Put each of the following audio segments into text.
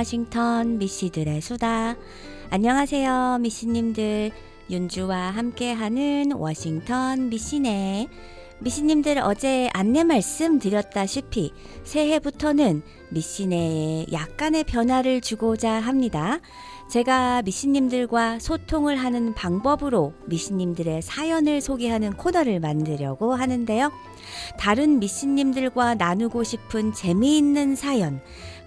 워싱턴 미씨들의 수다. 안녕하세요, 미씨님들. 윤주와 함께하는 워싱턴 미씨네. 미씨님들 어제 안내 말씀 드렸다시피 새해부터는 미씨네에 약간의 변화를 주고자 합니다. 제가 미씨님들과 소통을 하는 방법으로 미씨님들의 사연을 소개하는 코너를 만들려고 하는데요. 다른 미씨님들과 나누고 싶은 재미있는 사연,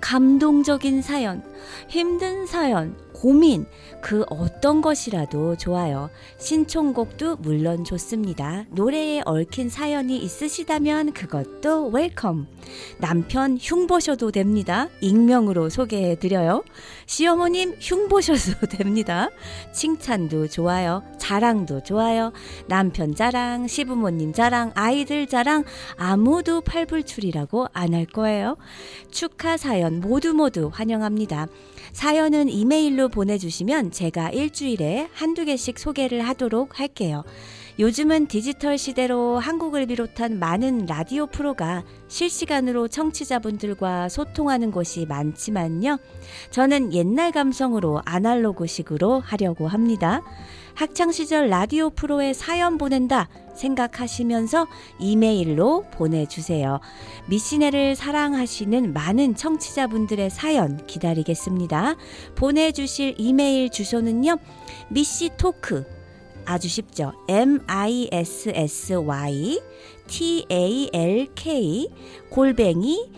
감동적인 사연, 힘든 사연, 고민, 그 어떤 것이라도 좋아요. 신청곡도 물론 좋습니다. 노래에 얽힌 사연이 있으시다면 그것도 welcome. 남편 흉보셔도 됩니다. 익명으로 소개해 드려요. 시어머님 흉보셔도 됩니다. 칭찬도 좋아요. 자랑도 좋아요. 남편 자랑, 시부모님 자랑, 아이들 자랑, 아무도 팔불출이라고 안 할 거예요. 축하 사연 모두 모두 환영합니다. 사연은 이메일로 보내주시면 제가 일주일에 한두 개씩 소개를 하도록 할게요. 요즘은 디지털 시대로 한국을 비롯한 많은 라디오 프로가 실시간으로 청취자분들과 소통하는 곳이 많지만요. 저는 옛날 감성으로 아날로그식으로 하려고 합니다. 학창시절 라디오 프로에 사연 보낸다 생각하시면서 이메일로 보내주세요. 미시네를 사랑하시는 많은 청취자분들의 사연 기다리겠습니다. 보내주실 이메일 주소는요. 미시토크 아주 쉽죠. M-I-S-S-Y T-A-L-K 골뱅이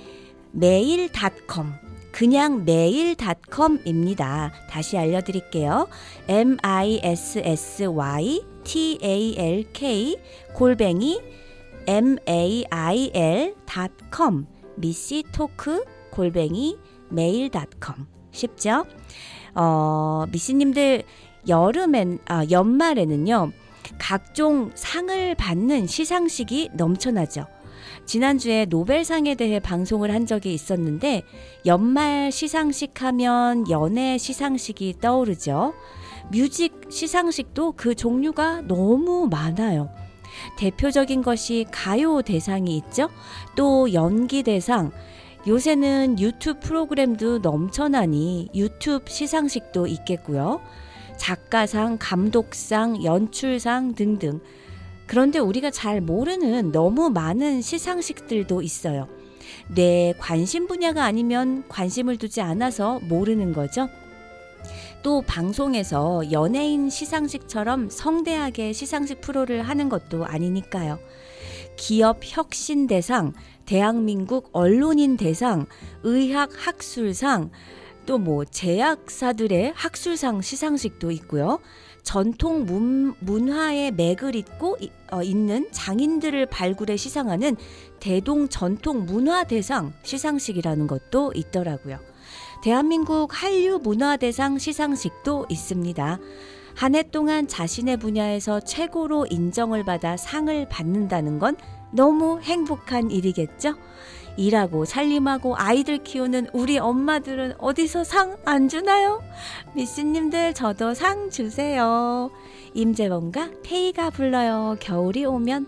메일닷컴 그냥 메일닷컴입니다. 다시 알려드릴게요. M-I-S-S-Y T-A-L-K 골뱅이 M-A-I-L.com 미시토크 골뱅이 메일.com 쉽죠? 어, 미씨님들 여름엔 아, 연말에는요. 각종 상을 받는 시상식이 넘쳐나죠. 지난주에 노벨상에 대해 방송을 한 적이 있었는데 연말 시상식 하면 연애 시상식이 떠오르죠. 뮤직 시상식도 그 종류가 너무 많아요. 대표적인 것이 가요 대상이 있죠. 또 연기 대상. 요새는 유튜브 프로그램도 넘쳐나니 유튜브 시상식도 있겠고요. 작가상, 감독상, 연출상 등등. 그런데 우리가 잘 모르는 너무 많은 시상식들도 있어요. 내 관심 분야가 아니면 관심을 두지 않아서 모르는 거죠. 또 방송에서 연예인 시상식처럼 성대하게 시상식 프로를 하는 것도 아니니까요. 기업 혁신 대상, 대한민국 언론인 대상, 의학 학술상, 또 뭐 제약사들의 학술상 시상식도 있고요. 전통 문, 문화의 맥을 잇고 어, 있는 장인들을 발굴해 시상하는 대동 전통 문화 대상 시상식이라는 것도 있더라고요. 대한민국 한류 문화 대상 시상식도 있습니다. 한 해 동안 자신의 분야에서 최고로 인정을 받아 상을 받는다는 건 너무 행복한 일이겠죠? 일하고 살림하고 아이들 키우는 우리 엄마들은 어디서 상 안 주나요? 미씨님들 저도 상 주세요. 임재범과 태희가 불러요. 겨울이 오면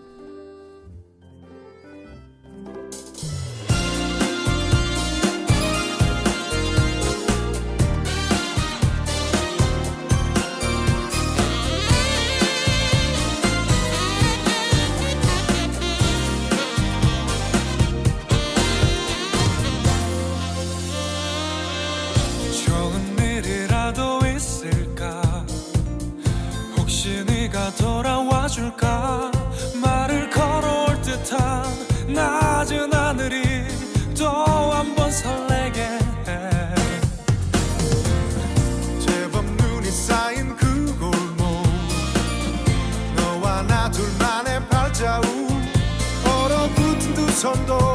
돌아와 줄까? 말을 걸어올 듯한 낮은 하늘이 또 한 번 설레게 해. 제법 눈이 쌓인 그 골목. 너와 나 둘만의 발자국. 얼어붙은 두 손도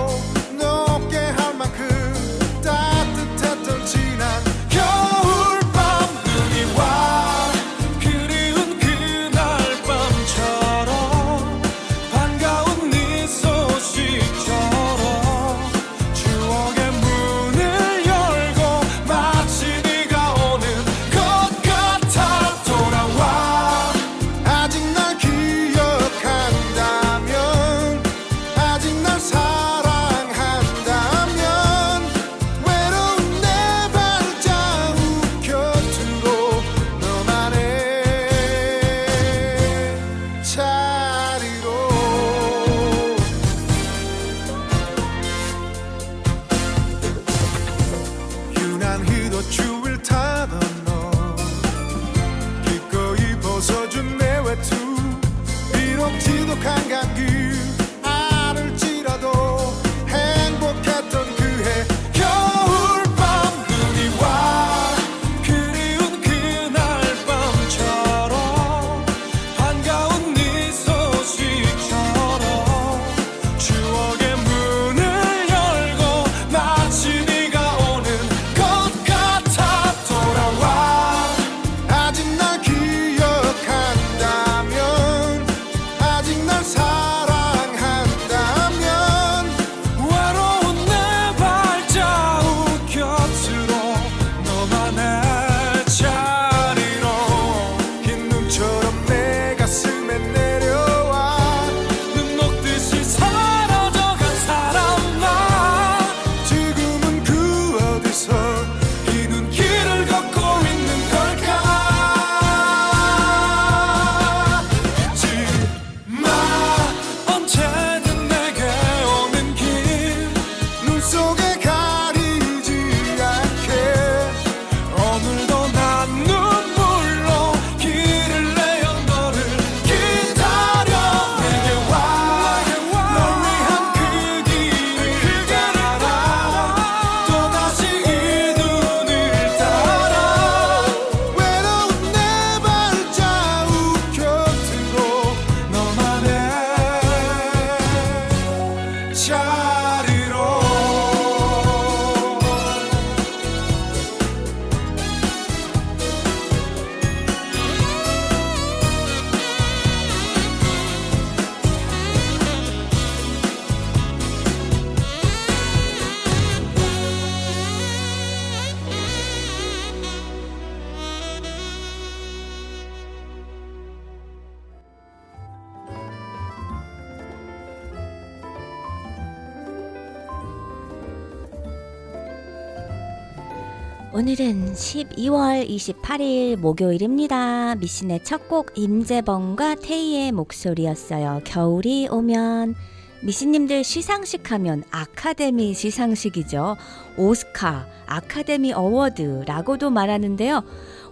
2월 28일 목요일입니다. 미신의 첫 곡 임재범과 태희의 목소리였어요. 겨울이 오면 미신님들 시상식 하면 아카데미 시상식이죠. 오스카, 아카데미 어워드라고도 말하는데요.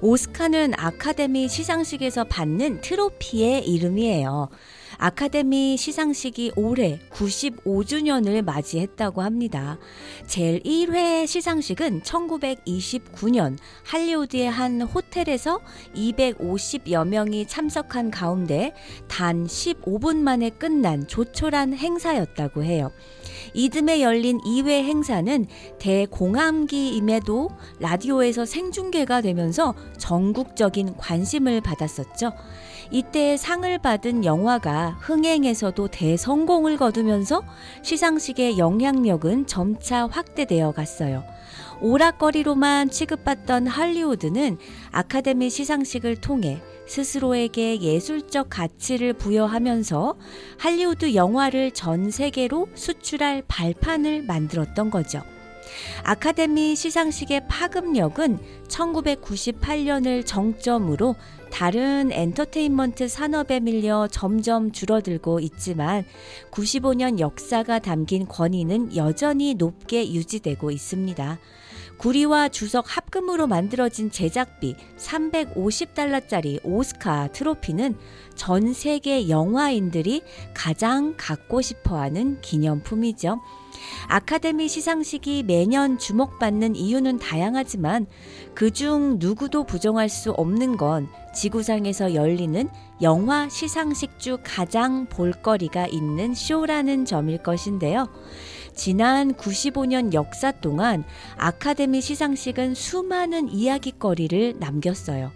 오스카는 아카데미 시상식에서 받는 트로피의 이름이에요. 아카데미 시상식이 올해 95주년을 맞이했다고 합니다. 제1회 시상식은 1929년 할리우드의 한 호텔에서 250여 명이 참석한 가운데 단 15분 만에 끝난 조촐한 행사였다고 해요. 이듬해 열린 2회 행사는 대공황기임에도 라디오에서 생중계가 되면서 전국적인 관심을 받았었죠. 이때 상을 받은 영화가 흥행에서도 대성공을 거두면서 시상식의 영향력은 점차 확대되어 갔어요. 오락거리로만 취급받던 할리우드는 아카데미 시상식을 통해 스스로에게 예술적 가치를 부여하면서 할리우드 영화를 전 세계로 수출할 발판을 만들었던 거죠. 아카데미 시상식의 파급력은 1998년을 정점으로 다른 엔터테인먼트 산업에 밀려 점점 줄어들고 있지만 95년 역사가 담긴 권위는 여전히 높게 유지되고 있습니다. 구리와 주석 합금으로 만들어진 제작비 350달러짜리 오스카 트로피는 전 세계 영화인들이 가장 갖고 싶어 하는 기념품이죠. 아카데미 시상식이 매년 주목받는 이유는 다양하지만 그중 누구도 부정할 수 없는 건 지구상에서 열리는 영화 시상식 중 가장 볼거리가 있는 쇼라는 점일 것인데요. 지난 95년 역사 동안 아카데미 시상식은 수많은 이야기거리를 남겼어요.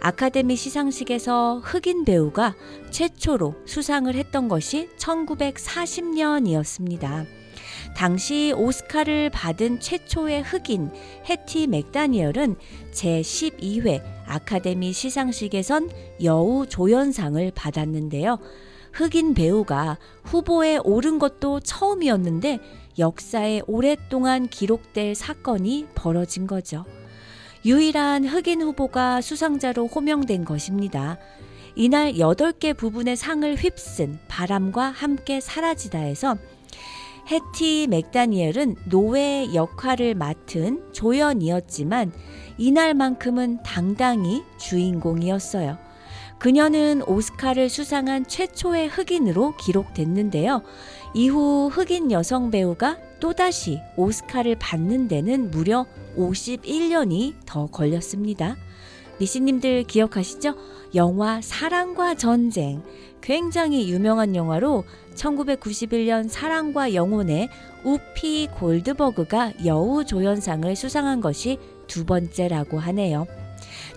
아카데미 시상식에서 흑인 배우가 최초로 수상을 했던 것이 1940년이었습니다. 당시 오스카를 받은 최초의 흑인 해티 맥다니얼은 제12회 아카데미 시상식에선 여우 조연상을 받았는데요. 흑인 배우가 후보에 오른 것도 처음이었는데 역사에 오랫동안 기록될 사건이 벌어진 거죠. 유일한 흑인 후보가 수상자로 호명된 것입니다. 이날 8개 부분의 상을 휩쓴 바람과 함께 사라지다에서 해티 맥다니엘은 노예 역할을 맡은 조연이었지만 이날만큼은 당당히 주인공이었어요. 그녀는 오스카를 수상한 최초의 흑인으로 기록됐는데요. 이후 흑인 여성 배우가 또다시 오스카를 받는 데는 무려 51년이 더 걸렸습니다. 미씨님들 기억하시죠? 영화 사랑과 전쟁. 굉장히 유명한 영화로 1991년 사랑과 영혼의 우피 골드버그가 여우 조연상을 수상한 것이 두 번째라고 하네요.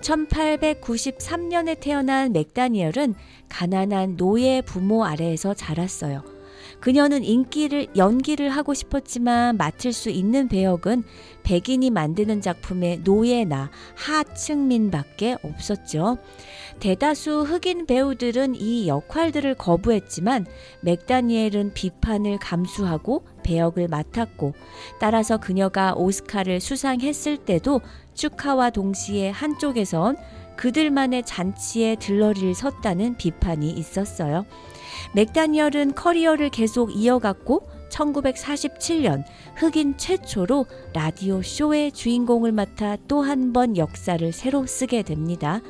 1893년에 태어난 맥다니엘은 가난한 노예 부모 아래에서 자랐어요. 그녀는 인기를 연기를 하고 싶었지만 맡을 수 있는 배역은 백인이 만드는 작품의 노예나 하층민밖에 없었죠. 대다수 흑인 배우들은 이 역할들을 거부했지만 맥다니엘은 비판을 감수하고 배역을 맡았고 따라서 그녀가 오스카를 수상했을 때도 축하와 동시에 한쪽에선 그들만의 잔치에 들러리를 섰다는 비판이 있었어요. 맥다니얼은 커리어를 계속 이어갔고 1947년 흑인 최초로 라디오 쇼의 주인공을 맡아 또 한 번 역사를 새로 쓰게 됩니다.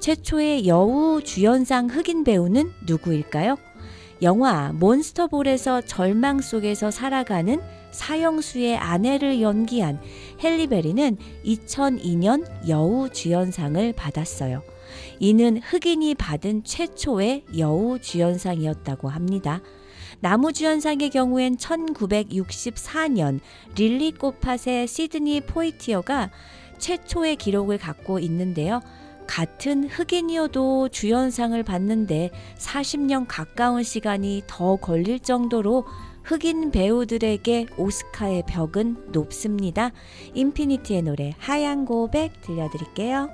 최초의 여우 주연상 흑인 배우는 누구일까요? 영화 몬스터볼에서 절망 속에서 살아가는 사형수의 아내를 연기한 헬리베리는 2002년 여우 주연상을 받았어요. 이는 흑인이 받은 최초의 여우 주연상이었다고 합니다. 나무주연상의 경우엔 1964년 릴리 꼬팟의 시드니 포이티어가 최초의 기록을 갖고 있는데요. 같은 흑인이어도 주연상을 받는데 40년 가까운 시간이 더 걸릴 정도로 흑인 배우들에게 오스카의 벽은 높습니다. 인피니티의 노래 하얀 고백 들려드릴게요.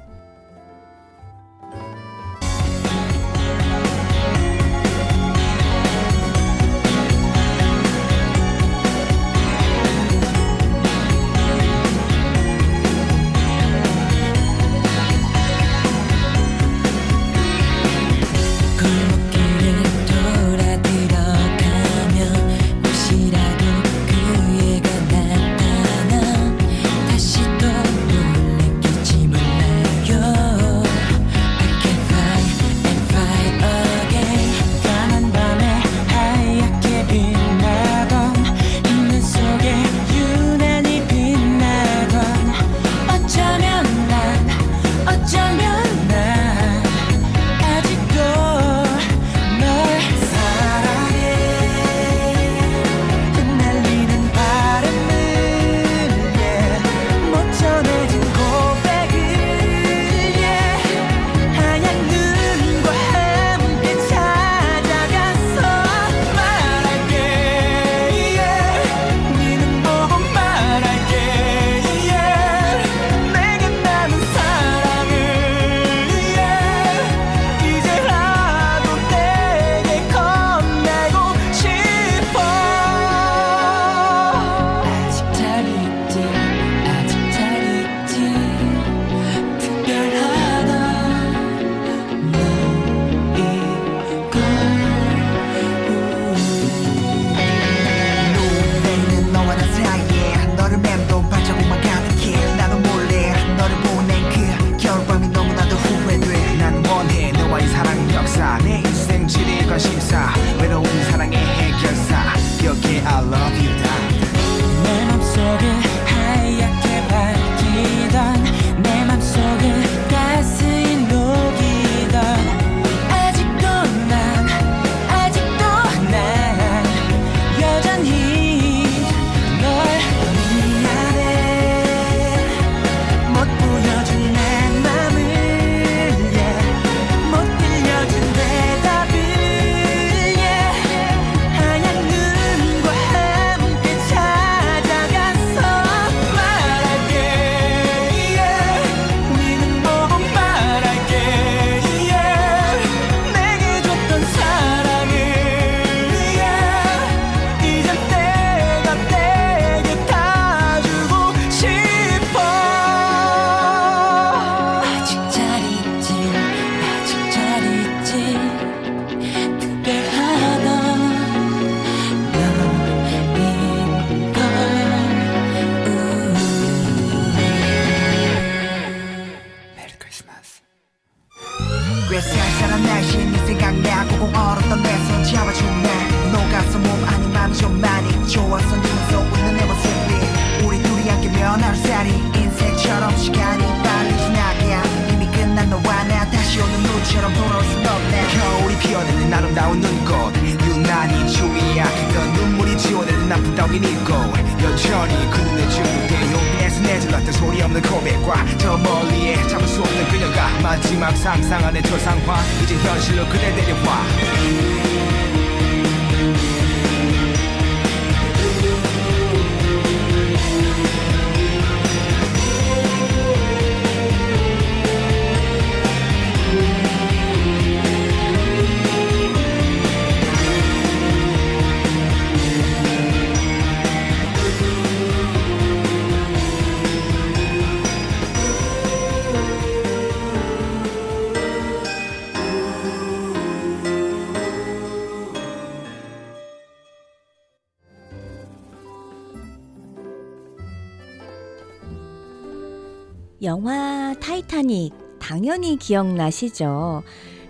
영화 타이타닉 당연히 기억나시죠?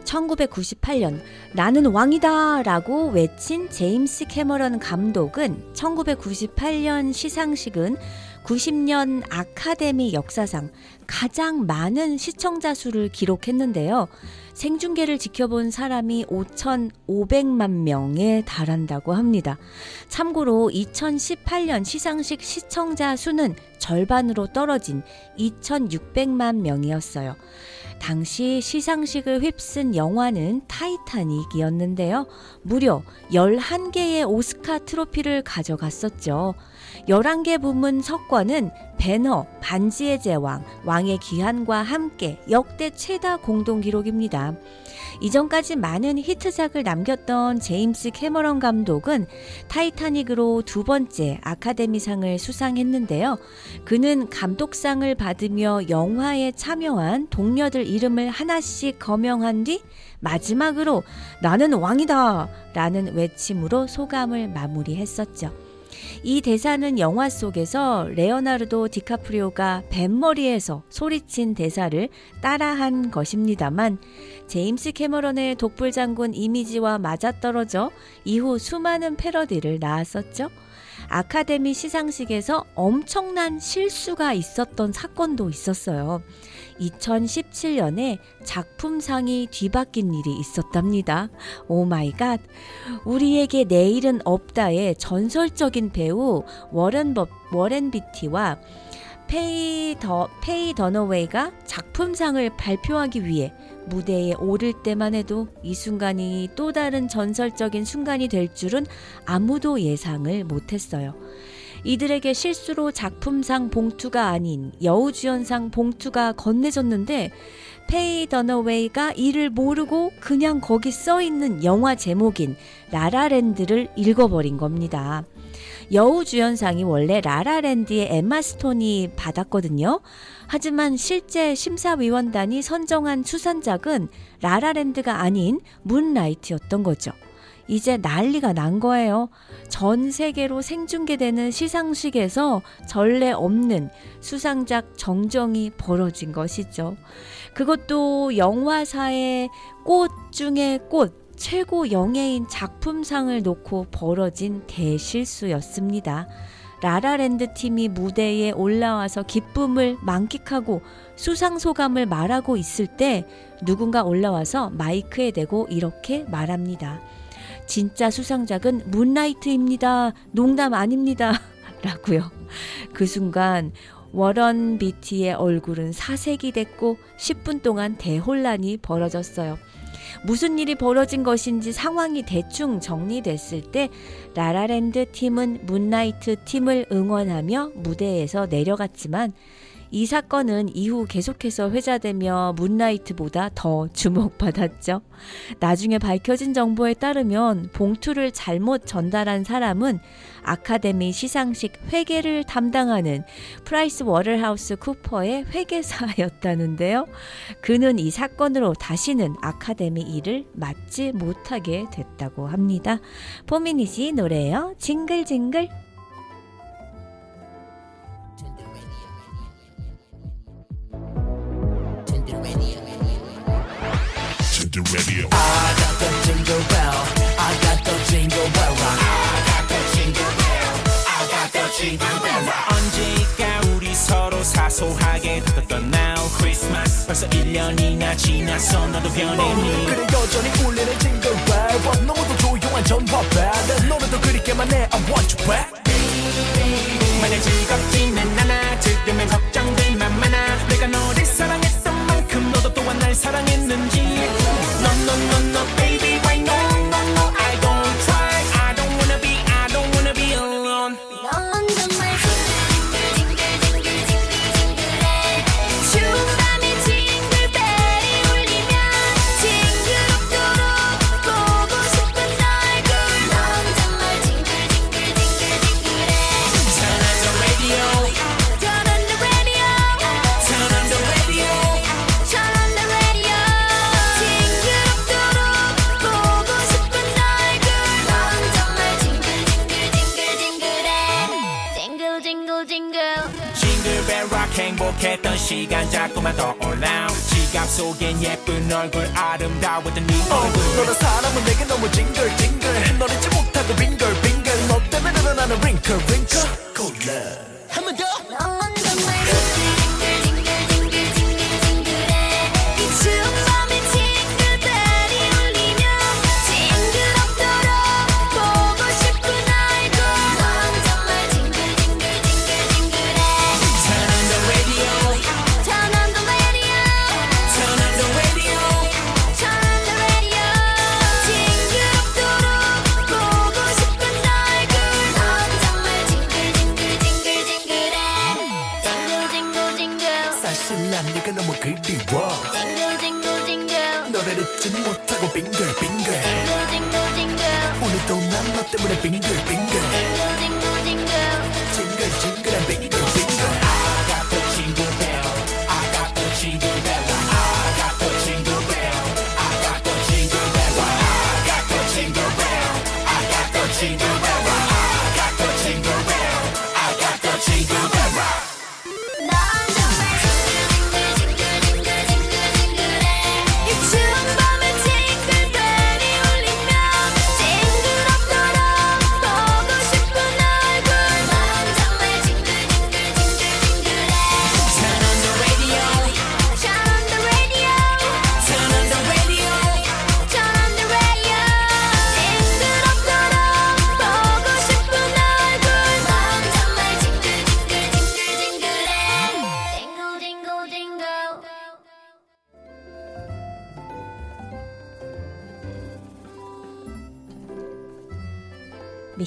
1998년 나는 왕이다 라고 외친 제임스 캐머런 감독은 1998년 시상식은 90년 아카데미 역사상 가장 많은 시청자 수를 기록했는데요. 생중계를 지켜본 사람이 5,500만 명에 달한다고 합니다. 참고로 2018년 시상식 시청자 수는 절반으로 떨어진 2,600만 명이었어요. 당시 시상식을 휩쓴 영화는 타이타닉이었는데요. 무려 11개의 오스카 트로피를 가져갔었죠. 11개 부문 석권은 벤허, 반지의 제왕, 왕의 귀환과 함께 역대 최다 공동 기록입니다. 이전까지 많은 히트작을 남겼던 제임스 캐머런 감독은 타이타닉으로 두 번째 아카데미상을 수상했는데요. 그는 감독상을 받으며 영화에 참여한 동료들 이름을 하나씩 거명한 뒤 마지막으로 나는 왕이다! 라는 외침으로 소감을 마무리했었죠. 이 대사는 영화 속에서 레오나르도 디카프리오가 뱃머리에서 소리친 대사를 따라한 것입니다만 제임스 캐머런의 독불 장군 이미지와 맞아떨어져 이후 수많은 패러디를 낳았었죠. 아카데미 시상식에서 엄청난 실수가 있었던 사건도 있었어요. 2017년에 작품상이 뒤바뀐 일이 있었답니다. Oh my God. 우리에게 내일은 없다의 전설적인 배우 워렌 버, 워렌 비티와 페이 더 페이 더너웨이가 작품상을 발표하기 위해 무대에 오를 때만 해도 이 순간이 또 다른 전설적인 순간이 될 줄은 아무도 예상을 못했어요. 이들에게 실수로 작품상 봉투가 아닌 여우주연상 봉투가 건네졌는데 페이 더너웨이가 이를 모르고 그냥 거기 써 있는 영화 제목인 라라랜드를 읽어버린 겁니다. 여우주연상이 원래 라라랜드의 엠마 스톤이 받았거든요. 하지만 실제 심사위원단이 선정한 수상작은 라라랜드가 아닌 문라이트였던 거죠. 이제 난리가 난 거예요. 전 세계로 생중계되는 시상식에서 전례 없는 수상작 정정이 벌어진 것이죠. 그것도 영화사의 꽃 중에 꽃, 최고 영예인 작품상을 놓고 벌어진 대실수였습니다. 라라랜드 팀이 무대에 올라와서 기쁨을 만끽하고 수상 소감을 말하고 있을 때 누군가 올라와서 마이크에 대고 이렇게 말합니다. 진짜 수상작은 문라이트입니다. 농담 아닙니다. 라고요. 그 순간 워런 비티의 얼굴은 사색이 됐고 10분 동안 대혼란이 벌어졌어요. 무슨 일이 벌어진 것인지 상황이 대충 정리됐을 때 라라랜드 팀은 문라이트 팀을 응원하며 무대에서 내려갔지만 이 사건은 이후 계속해서 회자되며 문라이트보다 더 주목받았죠. 나중에 밝혀진 정보에 따르면 봉투를 잘못 전달한 사람은 아카데미 시상식 회계를 담당하는 프라이스 워터하우스 쿠퍼의 회계사였다는데요. 그는 이 사건으로 다시는 아카데미 일을 맡지 못하게 됐다고 합니다. 포미닛이 노래요. 징글징글. 언제가 우리 서로 사소하게 다퉜던 now Christmas 벌써 1년이나 지났어 너도 변했니 그래 여전히 울리는 jingle bell. 너무도 조용한 전화벨. 내 노래도 그립게만 해. I want you back. 만약 즐겁지는 않아 들으면 걱정될 만 많아 내가 너를 너도 또한 날 사랑했는지 no baby 시간 자꾸만 떠올라 지갑 속엔 예쁜 얼굴 아름다웠던 네 어, 얼굴. 너란 사람은 내게 너무 징글징글. 널 잊지 못하고 빙글빙글. 너 때문에 일어나는 wrinkle wrinkle. Cool love. 한번 더 我冰棍冰棍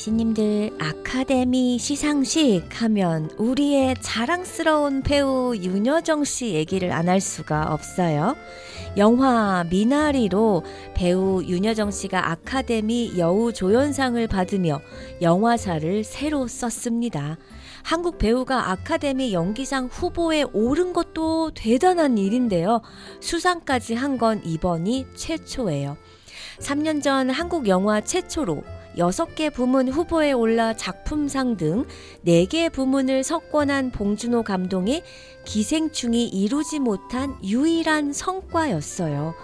미신님들 아카데미 시상식 하면 우리의 자랑스러운 배우 윤여정 씨 얘기를 안 할 수가 없어요. 영화 미나리로 배우 윤여정 씨가 아카데미 여우 조연상을 받으며 영화사를 새로 썼습니다. 한국 배우가 아카데미 연기상 후보에 오른 것도 대단한 일인데요. 수상까지 한 건 이번이 최초예요. 3년 전 한국 영화 최초로 6개 부문 후보에 올라 작품상 등 4개 부문을 석권한 봉준호 감독의 기생충이 이루지 못한 유일한 성과였어요.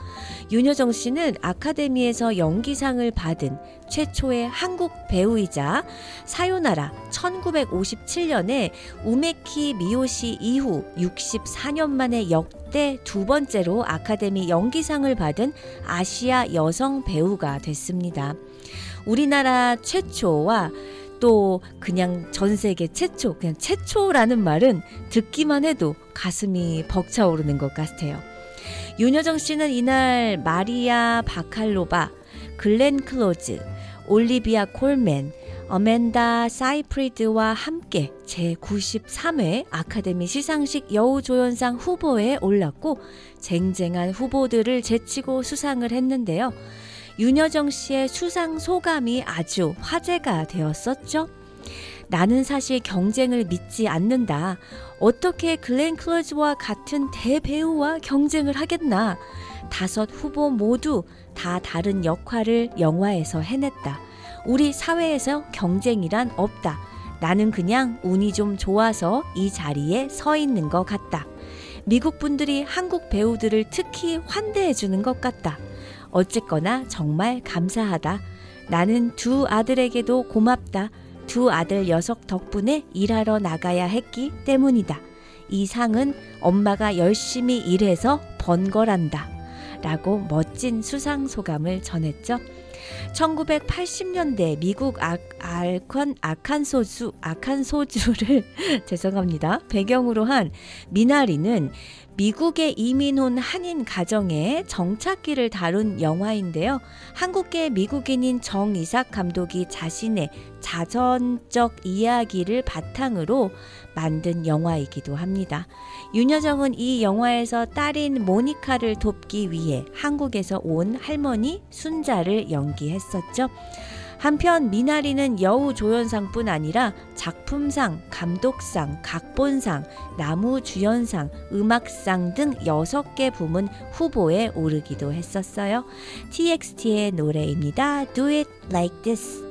윤여정 씨는 아카데미에서 연기상을 받은 최초의 한국 배우이자 사요나라 1957년에 우메키 미요시 이후 64년 만에 역대 두 번째로 아카데미 연기상을 받은 아시아 여성 배우가 됐습니다. 우리나라 최초와 또 그냥 전 세계 최초, 그냥 최초라는 말은 듣기만 해도 가슴이 벅차오르는 것 같아요. 윤여정 씨는 이날 마리아 바칼로바, 글렌 클로즈, 올리비아 콜맨, 어멘다 사이프리드와 함께 제93회 아카데미 시상식 여우조연상 후보에 올랐고 쟁쟁한 후보들을 제치고 수상을 했는데요. 윤여정 씨의 수상 소감이 아주 화제가 되었었죠. 나는 사실 경쟁을 믿지 않는다. 어떻게 글렌 클로즈와 같은 대배우와 경쟁을 하겠나. 다섯 후보 모두 다 다른 역할을 영화에서 해냈다. 우리 사회에서 경쟁이란 없다. 나는 그냥 운이 좀 좋아서 이 자리에 서 있는 것 같다. 미국 분들이 한국 배우들을 특히 환대해 주는 것 같다. 어쨌거나 정말 감사하다. 나는 두 아들에게도 고맙다. 두 아들 녀석 덕분에 일하러 나가야 했기 때문이다. 이 상은 엄마가 열심히 일해서 번 거란다. 라고 멋진 수상 소감을 전했죠. 1980년대 미국 아, 알컨 아칸소주 아칸소주를 죄송합니다. 배경으로 한 미나리는 미국에 이민 온 한인 가정의 정착기를 다룬 영화인데요. 한국계 미국인인 정이삭 감독이 자신의 자전적 이야기를 바탕으로 만든 영화이기도 합니다. 윤여정은 이 영화에서 딸인 모니카를 돕기 위해 한국에서 온 할머니 순자를 연기했었죠. 한편 미나리는 여우 조연상뿐 아니라 작품상, 감독상, 각본상, 나무 주연상, 음악상 등 6개 부문 후보에 오르기도 했었어요. TXT의 노래입니다. Do it like this.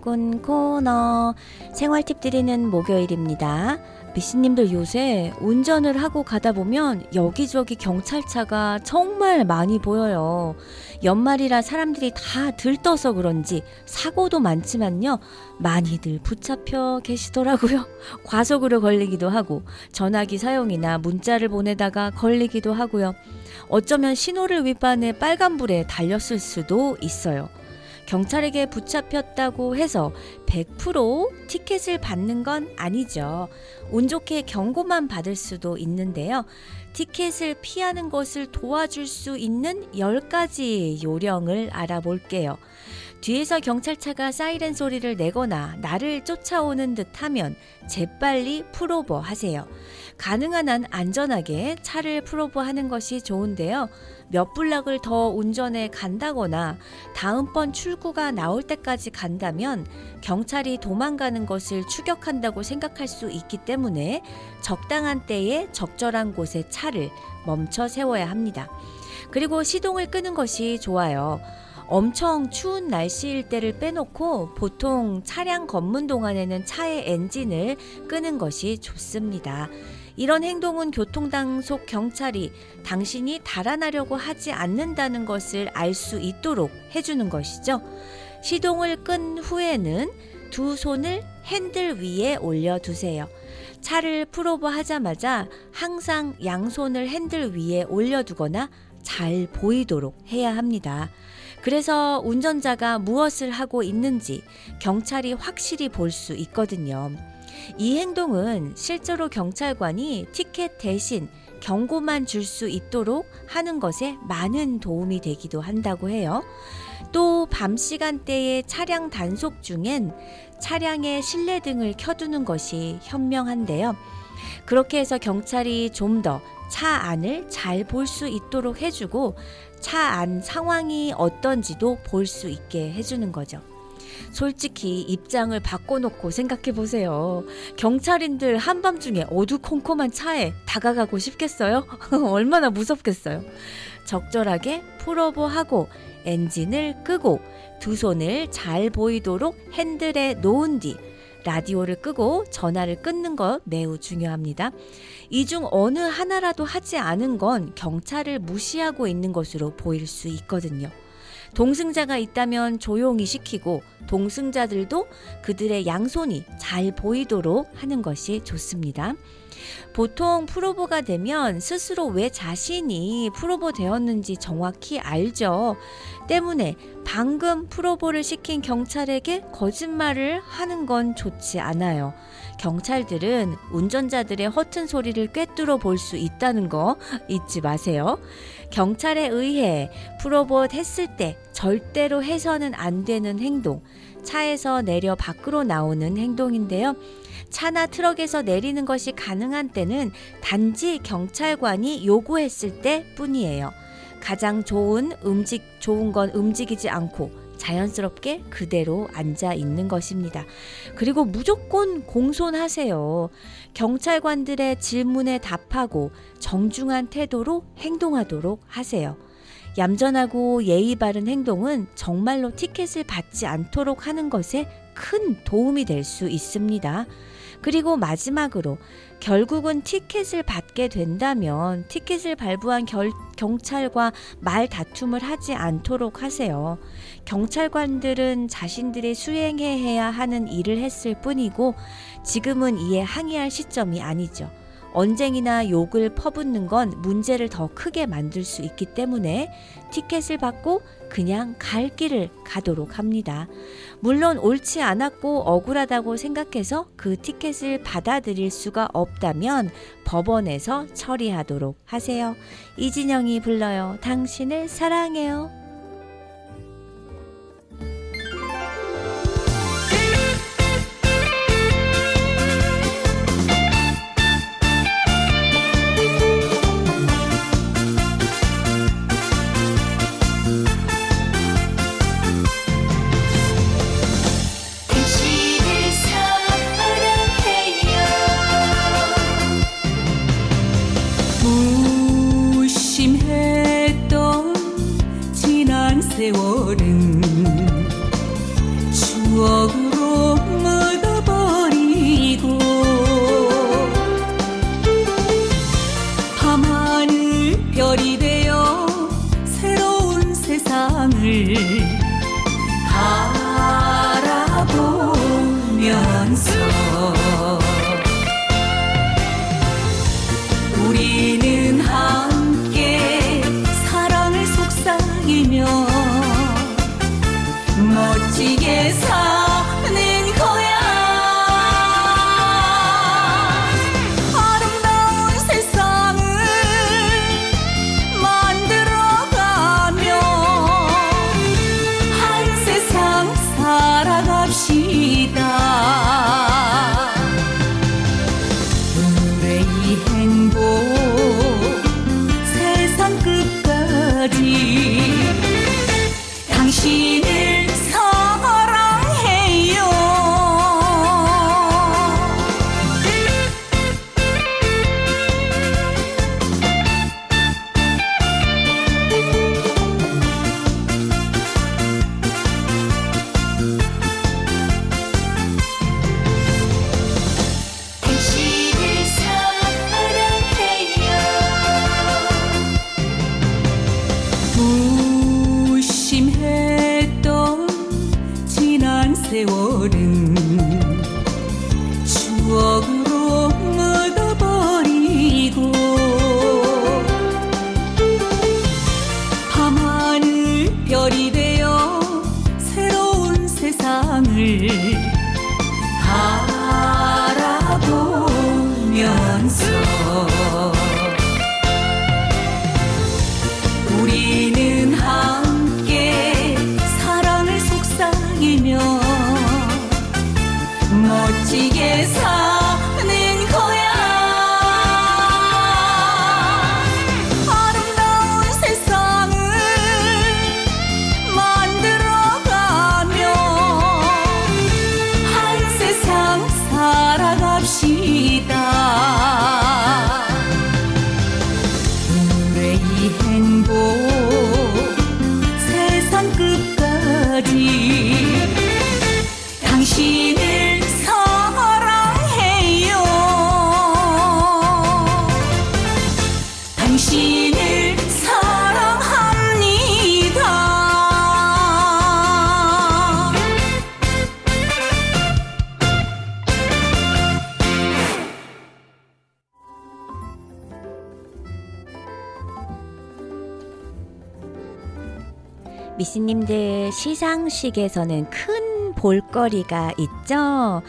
3분 살림꾼 코너 생활 팁 드리는 목요일입니다. 미신님들 요새 운전을 하고 가다 보면 여기저기 경찰차가 정말 많이 보여요. 연말이라 사람들이 다 들떠서 그런지 사고도 많지만요. 많이들 붙잡혀 계시더라고요. 과속으로 걸리기도 하고 전화기 사용이나 문자를 보내다가 걸리기도 하고요. 어쩌면 신호를 위반해 빨간불에 달렸을 수도 있어요. 경찰에게 붙잡혔다고 해서 100% 티켓을 받는 건 아니죠. 운 좋게 경고만 받을 수도 있는데요. 티켓을 피하는 것을 도와줄 수 있는 10가지 요령을 알아볼게요. 뒤에서 경찰차가 사이렌 소리를 내거나 나를 쫓아오는 듯 하면 재빨리 풀오버 하세요. 가능한 한 안전하게 차를 풀오버 하는 것이 좋은데요. 몇 블락을 더 운전해 간다거나 다음번 출구가 나올 때까지 간다면 경찰이 도망가는 것을 추격한다고 생각할 수 있기 때문에 적당한 때에 적절한 곳에 차를 멈춰 세워야 합니다. 그리고 시동을 끄는 것이 좋아요. 엄청 추운 날씨일 때를 빼놓고 보통 차량 검문 동안에는 차의 엔진을 끄는 것이 좋습니다. 이런 행동은 교통단속 경찰이 당신이 달아나려고 하지 않는다는 것을 알 수 있도록 해주는 것이죠. 시동을 끈 후에는 두 손을 핸들 위에 올려두세요. 차를 풀오버 하자마자 항상 양손을 핸들 위에 올려두거나 잘 보이도록 해야 합니다. 그래서 운전자가 무엇을 하고 있는지 경찰이 확실히 볼 수 있거든요. 이 행동은 실제로 경찰관이 티켓 대신 경고만 줄 수 있도록 하는 것에 많은 도움이 되기도 한다고 해요. 또 밤 시간대에 차량 단속 중엔 차량의 실내 등을 켜두는 것이 현명한데요. 그렇게 해서 경찰이 좀 더 차 안을 잘 볼 수 있도록 해주고 차 안 상황이 어떤지도 볼 수 있게 해주는 거죠. 솔직히 입장을 바꿔놓고 생각해 보세요. 경찰인들 한밤중에 어두컴컴한 차에 다가가고 싶겠어요? 얼마나 무섭겠어요. 적절하게 풀오버하고 엔진을 끄고 두 손을 잘 보이도록 핸들에 놓은 뒤 라디오를 끄고 전화를 끊는 것 매우 중요합니다. 이 중 어느 하나라도 하지 않은 건 경찰을 무시하고 있는 것으로 보일 수 있거든요. 동승자가 있다면 조용히 시키고 동승자들도 그들의 양손이 잘 보이도록 하는 것이 좋습니다. 보통 프로보가 되면 스스로 왜 자신이 프로보 되었는지 정확히 알죠. 때문에 방금 프로보를 시킨 경찰에게 거짓말을 하는 건 좋지 않아요. 경찰들은 운전자들의 허튼 소리를 꿰뚫어 볼 수 있다는 거 잊지 마세요. 경찰에 의해 프로봇 했을 때 절대로 해서는 안 되는 행동, 차에서 내려 밖으로 나오는 행동인데요. 차나 트럭에서 내리는 것이 가능한 때는 단지 경찰관이 요구했을 때 뿐이에요. 가장 좋은 움직 좋은 건 움직이지 않고 자연스럽게 그대로 앉아 있는 것입니다. 그리고 무조건 공손하세요. 경찰관들의 질문에 답하고 정중한 태도로 행동하도록 하세요. 얌전하고 예의 바른 행동은 정말로 티켓을 받지 않도록 하는 것에 큰 도움이 될 수 있습니다. 그리고 마지막으로 결국은 티켓을 받게 된다면 티켓을 발부한 결, 경찰과 말 다툼을 하지 않도록 하세요. 경찰관들은 자신들이 수행해야 하는 일을 했을 뿐이고 지금은 이에 항의할 시점이 아니죠. 언쟁이나 욕을 퍼붓는 건 문제를 더 크게 만들 수 있기 때문에 티켓을 받고 그냥 갈 길을 가도록 합니다. 물론 옳지 않았고 억울하다고 생각해서 그 티켓을 받아들일 수가 없다면 법원에서 처리하도록 하세요. 이진영이 불러요. 당신을 사랑해요. 시상식에서는 큰 볼거리가 있죠.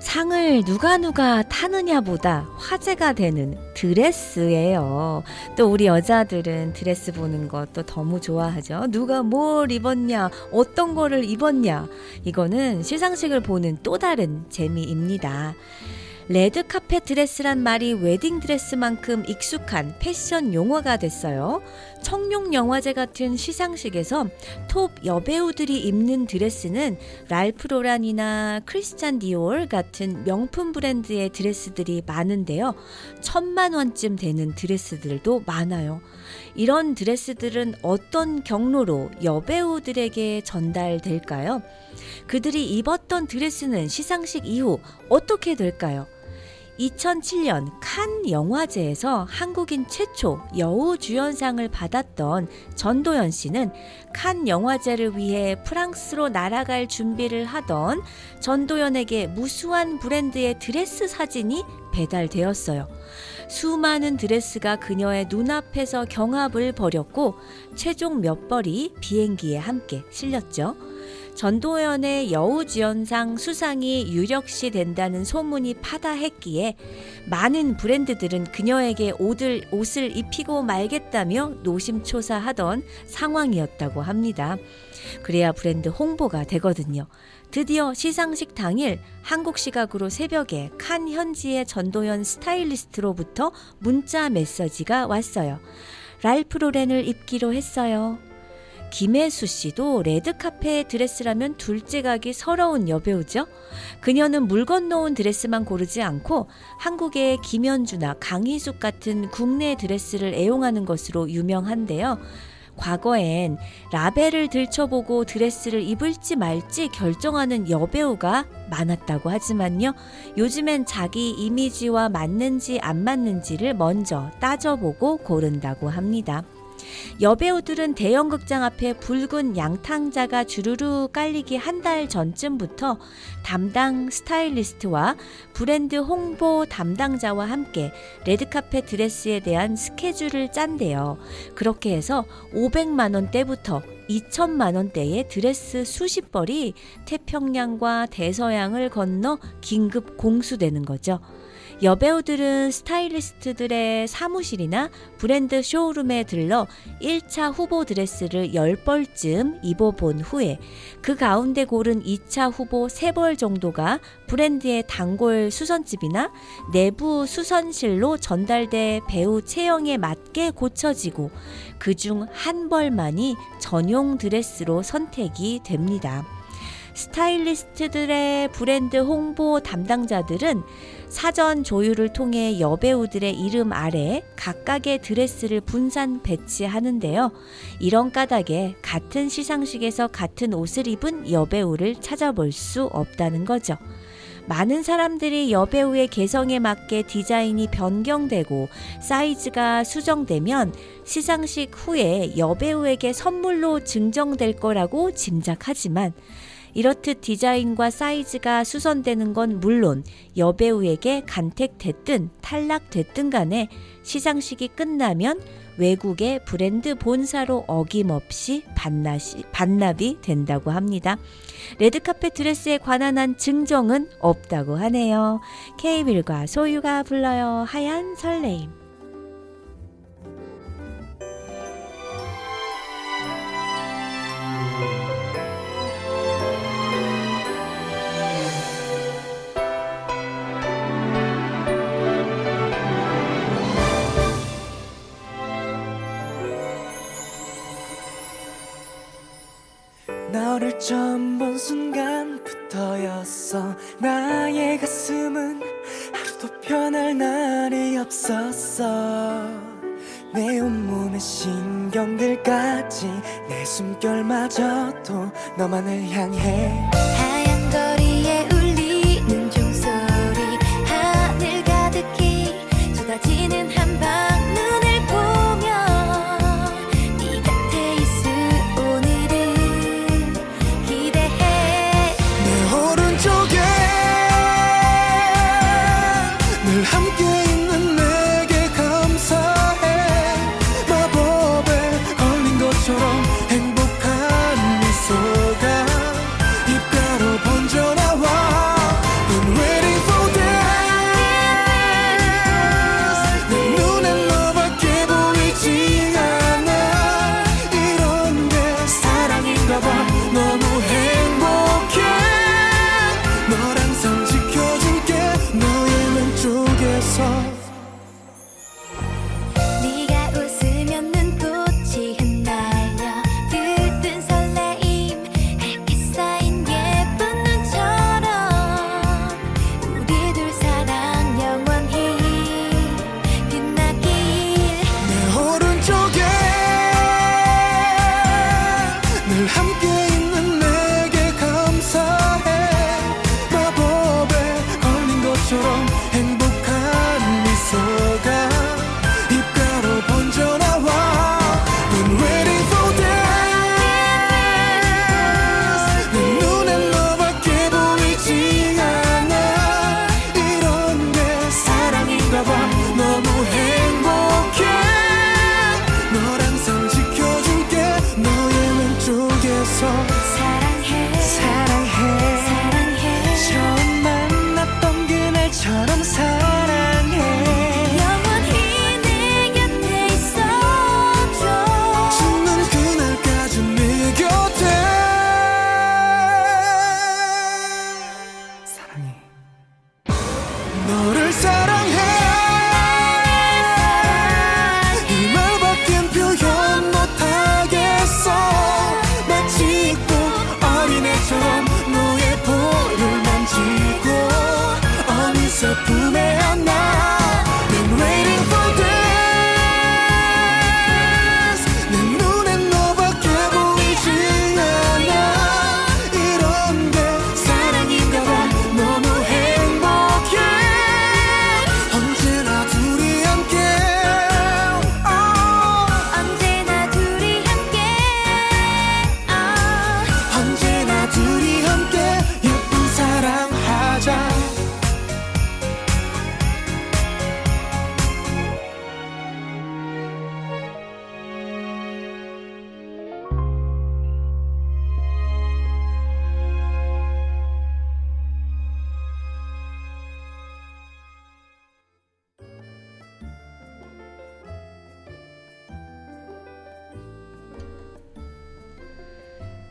상을 누가 누가 타느냐보다 화제가 되는 드레스예요. 또 우리 여자들은 드레스 보는 것도 너무 좋아하죠. 누가 뭘 입었냐, 어떤 거를 입었냐. 이거는 시상식을 보는 또 다른 재미입니다. 레드 카펫 드레스란 말이 웨딩 드레스만큼 익숙한 패션 용어가 됐어요. 청룡 영화제 같은 시상식에서 톱 여배우들이 입는 드레스는 랄프 로란이나 크리스찬 디올 같은 명품 브랜드의 드레스들이 많은데요. 천만 원쯤 되는 드레스들도 많아요. 이런 드레스들은 어떤 경로로 여배우들에게 전달될까요? 그들이 입었던 드레스는 시상식 이후 어떻게 될까요? 2007년 칸 영화제에서 한국인 최초 여우 주연상을 받았던 전도연 씨는 칸 영화제를 위해 프랑스로 날아갈 준비를 하던 전도연에게 무수한 브랜드의 드레스 사진이 배달되었어요. 수많은 드레스가 그녀의 눈앞에서 경합을 벌였고 최종 몇 벌이 비행기에 함께 실렸죠. 전도연의 여우주연상 수상이 유력시 된다는 소문이 파다했기에 많은 브랜드들은 그녀에게 옷을, 옷을 입히고 말겠다며 노심초사하던 상황이었다고 합니다. 그래야 브랜드 홍보가 되거든요. 드디어 시상식 당일 한국 시각으로 새벽에 칸 현지의 전도연 스타일리스트로부터 문자 메시지가 왔어요. 랄프 로렌을 입기로 했어요. 김혜수 씨도 레드카페 드레스라면 둘째 가기 서러운 여배우죠. 그녀는 물 건너온 드레스만 고르지 않고 한국의 김현주나 강희숙 같은 국내 드레스를 애용하는 것으로 유명한데요. 과거엔 라벨을 들춰보고 드레스를 입을지 말지 결정하는 여배우가 많았다고 하지만요. 요즘엔 자기 이미지와 맞는지 안 맞는지를 먼저 따져보고 고른다고 합니다. 여배우들은 대형극장 앞에 붉은 양탕자가 주르르 깔리기 한 달 전쯤부터 담당 스타일리스트와 브랜드 홍보 담당자와 함께 레드카펫 드레스에 대한 스케줄을 짠대요. 그렇게 해서 500만 원대부터 2천만 원대의 드레스 수십 벌이 태평양과 대서양을 건너 긴급 공수되는 거죠. 여배우들은 스타일리스트들의 사무실이나 브랜드 쇼룸에 들러 1차 후보 드레스를 10벌쯤 입어본 후에 그 가운데 고른 2차 후보 3벌 정도가 브랜드의 단골 수선집이나 내부 수선실로 전달돼 배우 체형에 맞게 고쳐지고 그 중 한 벌만이 전용 드레스로 선택이 됩니다. 스타일리스트들의 브랜드 홍보 담당자들은 사전 조율을 통해 여배우들의 이름 아래 각각의 드레스를 분산 배치하는데요. 이런 까닭에 같은 시상식에서 같은 옷을 입은 여배우를 찾아볼 수 없다는 거죠. 많은 사람들이 여배우의 개성에 맞게 디자인이 변경되고 사이즈가 수정되면 시상식 후에 여배우에게 선물로 증정될 거라고 짐작하지만 이렇듯 디자인과 사이즈가 수선되는 건 물론 여배우에게 간택됐든 탈락됐든 간에 시상식이 끝나면 외국의 브랜드 본사로 어김없이 반납이, 반납이 된다고 합니다. 레드카펫 드레스에 관한 한 증정은 없다고 하네요. 케이빌과 소유가 불러요. 하얀 설레임. 너를 처음 본 순간부터였어. 나의 가슴은 하루도 편할 날이 없었어. 내 온몸의 신경들까지 내 숨결마저도 너만을 향해. 하얀 거리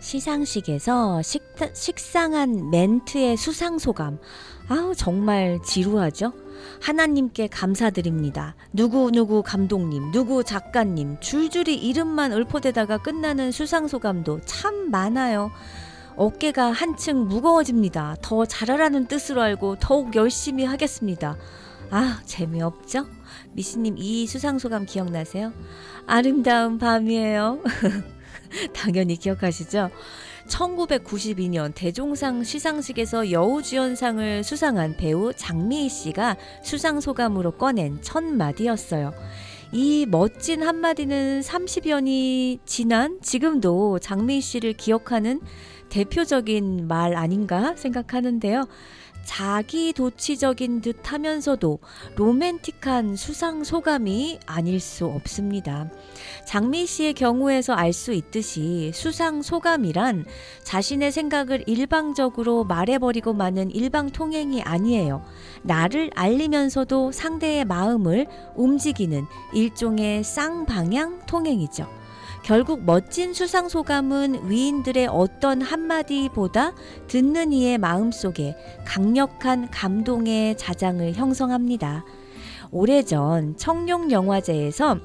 시상식에서 식다, 식상한 멘트의 수상소감. 아우, 정말 지루하죠? 하나님께 감사드립니다. 누구누구 감독님, 누구 작가님, 줄줄이 이름만 읊어대다가 끝나는 수상소감도 참 많아요. 어깨가 한층 무거워집니다. 더 잘하라는 뜻으로 알고 더욱 열심히 하겠습니다. 아, 재미없죠? 미씨님, 이 수상소감 기억나세요? 아름다운 밤이에요. 당연히 기억하시죠? 1992년 대종상 시상식에서 여우주연상을 수상한 배우 장미희 씨가 수상 소감으로 꺼낸 첫 마디였어요. 이 멋진 한마디는 30여년이 지난 지금도 장미희 씨를 기억하는 대표적인 말 아닌가 생각하는데요. 자기 도취적인 듯 하면서도 로맨틱한 수상 소감이 아닐 수 없습니다. 장미 씨의 경우에서 알 수 있듯이 수상 소감이란 자신의 생각을 일방적으로 말해버리고 마는 일방통행이 아니에요. 나를 알리면서도 상대의 마음을 움직이는 일종의 쌍방향 통행이죠. 결국 멋진 수상 소감은 위인들의 어떤 한마디보다 듣는 이의 마음속에 강력한 감동의 자장을 형성합니다. 오래전 청룡 영화제에서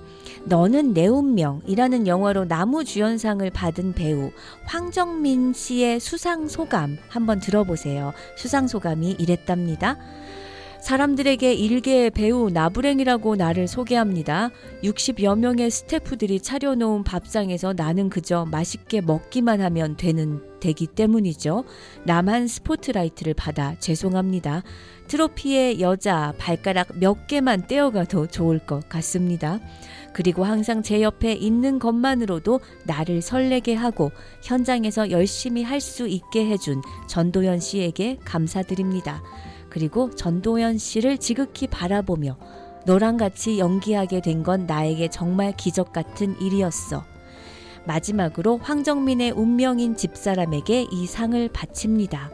너는 내 운명이라는 영화로 나무주연상을 받은 배우 황정민 씨의 수상 소감 한번 들어보세요. 수상 소감이 이랬답니다. 사람들에게 일개의 배우 나부랭이라고 나를 소개합니다. 60여 명의 스태프들이 차려놓은 밥상에서 나는 그저 맛있게 먹기만 하면 되는 되기 때문이죠. 나만 스포트라이트를 받아 죄송합니다. 트로피에 여자 발가락 몇 개만 떼어가도 좋을 것 같습니다. 그리고 항상 제 옆에 있는 것만으로도 나를 설레게 하고 현장에서 열심히 할 수 있게 해준 전도연 씨에게 감사드립니다. 그리고 전도연 씨를 지극히 바라보며 너랑 같이 연기하게 된 건 나에게 정말 기적 같은 일이었어. 마지막으로 황정민의 운명인 집사람에게 이 상을 바칩니다.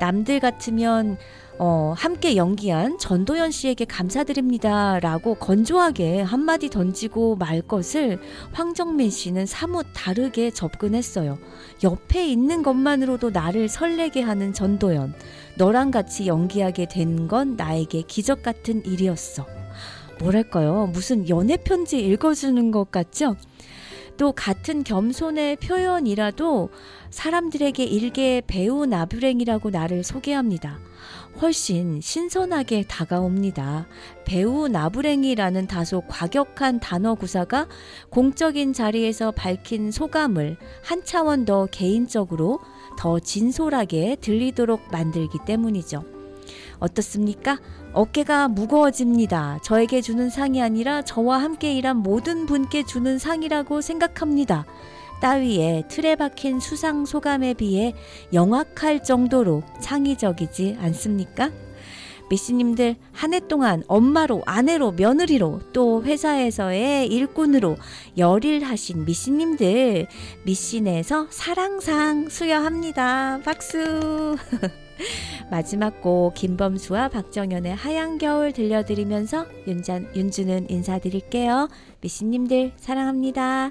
남들 같으면 어, 함께 연기한 전도연 씨에게 감사드립니다. 라고 건조하게 한마디 던지고 말 것을 황정민 씨는 사뭇 다르게 접근했어요. 옆에 있는 것만으로도 나를 설레게 하는 전도연. 너랑 같이 연기하게 된 건 나에게 기적 같은 일이었어. 뭐랄까요? 무슨 연애 편지 읽어주는 것 같죠? 또 같은 겸손의 표현이라도 사람들에게 일개의 배우 나부랭이라고 나를 소개합니다. 훨씬 신선하게 다가옵니다. 배우 나부랭이라는 다소 과격한 단어 구사가 공적인 자리에서 밝힌 소감을 한 차원 더 개인적으로 더 진솔하게 들리도록 만들기 때문이죠. 어떻습니까? 어깨가 무거워집니다. 저에게 주는 상이 아니라 저와 함께 일한 모든 분께 주는 상이라고 생각합니다. 따위에 틀에 박힌 수상 소감에 비해 영악할 정도로 창의적이지 않습니까? 미씨님들 한 해 동안 엄마로, 아내로, 며느리로 또 회사에서의 일꾼으로 열일하신 미씨님들 미씨내에서 사랑상 수여합니다. 박수! 마지막 곡 김범수와 박정현의 하얀 겨울 들려드리면서 윤잔, 윤주는 인사드릴게요. 미씨님들 사랑합니다.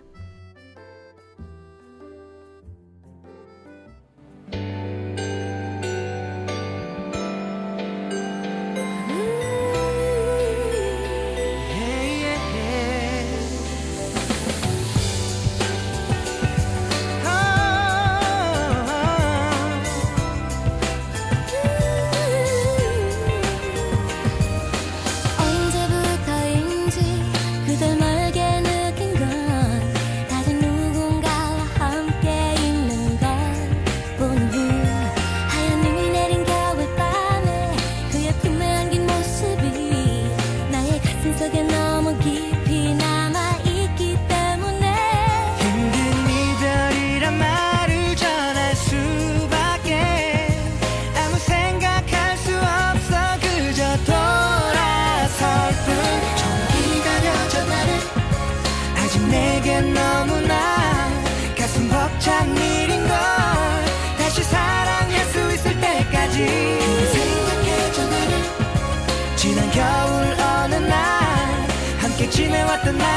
함께 지내왔던